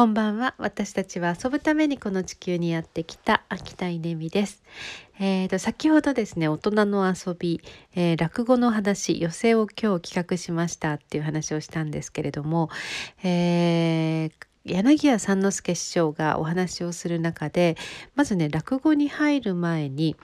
こんばんは。私たちは遊ぶためにこの地球にやってきた秋田稲美です。えーと、先ほどですね大人の遊び、えー、落語の話寄席を今日企画しましたっていう話をしたんですけれども、えー柳家三之助師匠がお話をする中でまずね落語に入る前に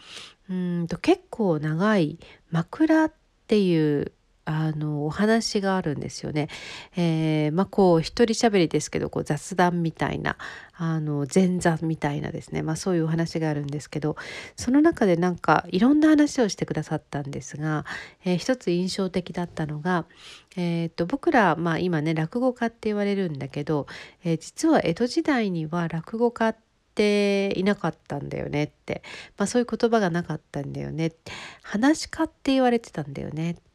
うんと結構長い枕っていうあのお話があるんですよね。えー、まあこう一人喋りですけどこう雑談みたいなあの前座みたいなですね、まあ、そういうお話があるんですけどその中でなんかいろんな話をしてくださったんですが、えー、一つ印象的だったのが、えーと、僕ら、まあ、今ね落語家って言われるんだけど、えー、実は江戸時代には落語家っていなかったんだよねって、まあ、そういう言葉がなかったんだよね。話し家って言われてたんだよねって。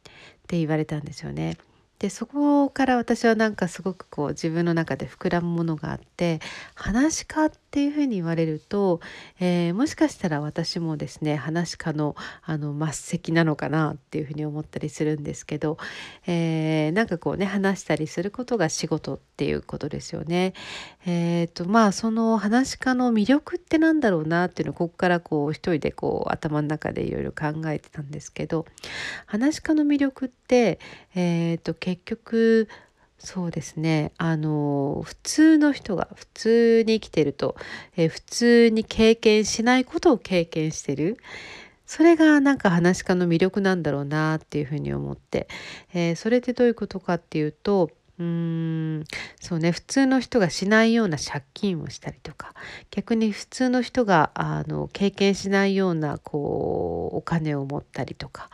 言われたんですよね。でそこから私はなんかすごくこう自分の中で膨らむものがあって話し家っていうふうに言われると、えー、もしかしたら私もですね話し家のあの末席なのかなっていうふうに思ったりするんですけど、えー、なんかこうね話したりすることが仕事っていうことですよね。えーとまあその話し家の魅力ってなんだろうなっていうのをここからこう一人でこう頭の中でいろいろ考えてたんですけど話し家の魅力って、えーと結局そうですね。あの普通の人が普通に生きてると、え、普通に経験しないことを経験してる。それがなんか話し家の魅力なんだろうなっていうふうに思って、えー、それってどういうことかっていうとうーん。そうね。普通の人がしないような借金をしたりとか。逆に普通の人があの経験しないようなこうお金を持ったりとか、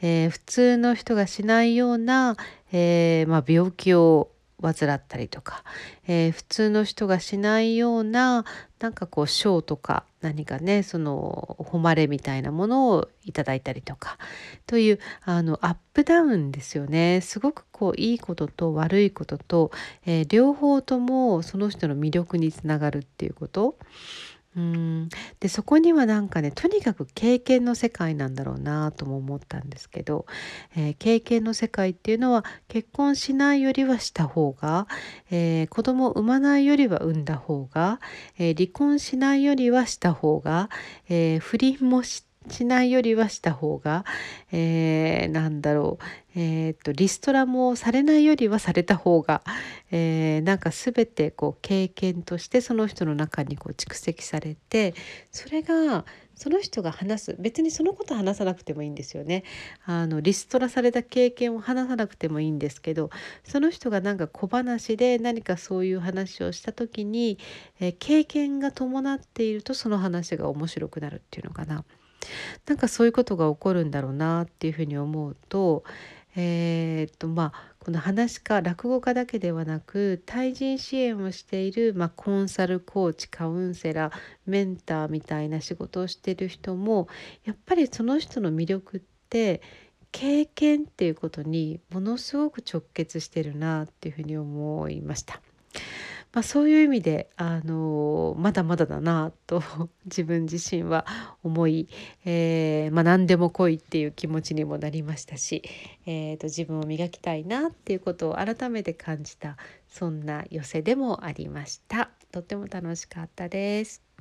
えー、普通の人がしないような、えー、まあ、病気を患ったりとか、えー、普通の人がしないようななんかこう賞とか何かねその誉れみたいなものをいただいたりとかというあのアップダウンですよね。すごくこういいことと悪いことと、えー、両方ともその人の魅力につながるっていうこと。うん。でそこにはなんかねとにかく経験の世界なんだろうなとも思ったんですけど、えー、経験の世界っていうのは結婚しないよりはした方が、えー、子供を産まないよりは産んだ方が、えー、離婚しないよりはした方が、え不倫もしてしないよりはした方が、えー、なんだろう、えー、っとリストラもされないよりはされた方が、えー、なんか全てこう経験としてその人の中にこう蓄積されてそれがその人が話す別にそのこと話さなくてもいいんですよねあのリストラされた経験を話さなくてもいいんですけどその人がなんか小話で何かそういう話をした時に、えー、経験が伴っているとその話が面白くなるっていうのかな。なんかそういうことが起こるんだろうなっていうふうに思うとえー、っとまあこの話家落語家だけではなく対人支援をしている、まあ、コンサルコーチカウンセラーメンターみたいな仕事をしてる人もやっぱりその人の魅力って経験っていうことにものすごく直結してるなっていうふうに思いました。まあ、そういう意味であのまだまだだなと 自分自身は思い、えー、まあ、何でも来いっていう気持ちにもなりましたし、えーと、自分を磨きたいなっていうことを改めて感じたそんな寄せでもありました。とっても楽しかったです。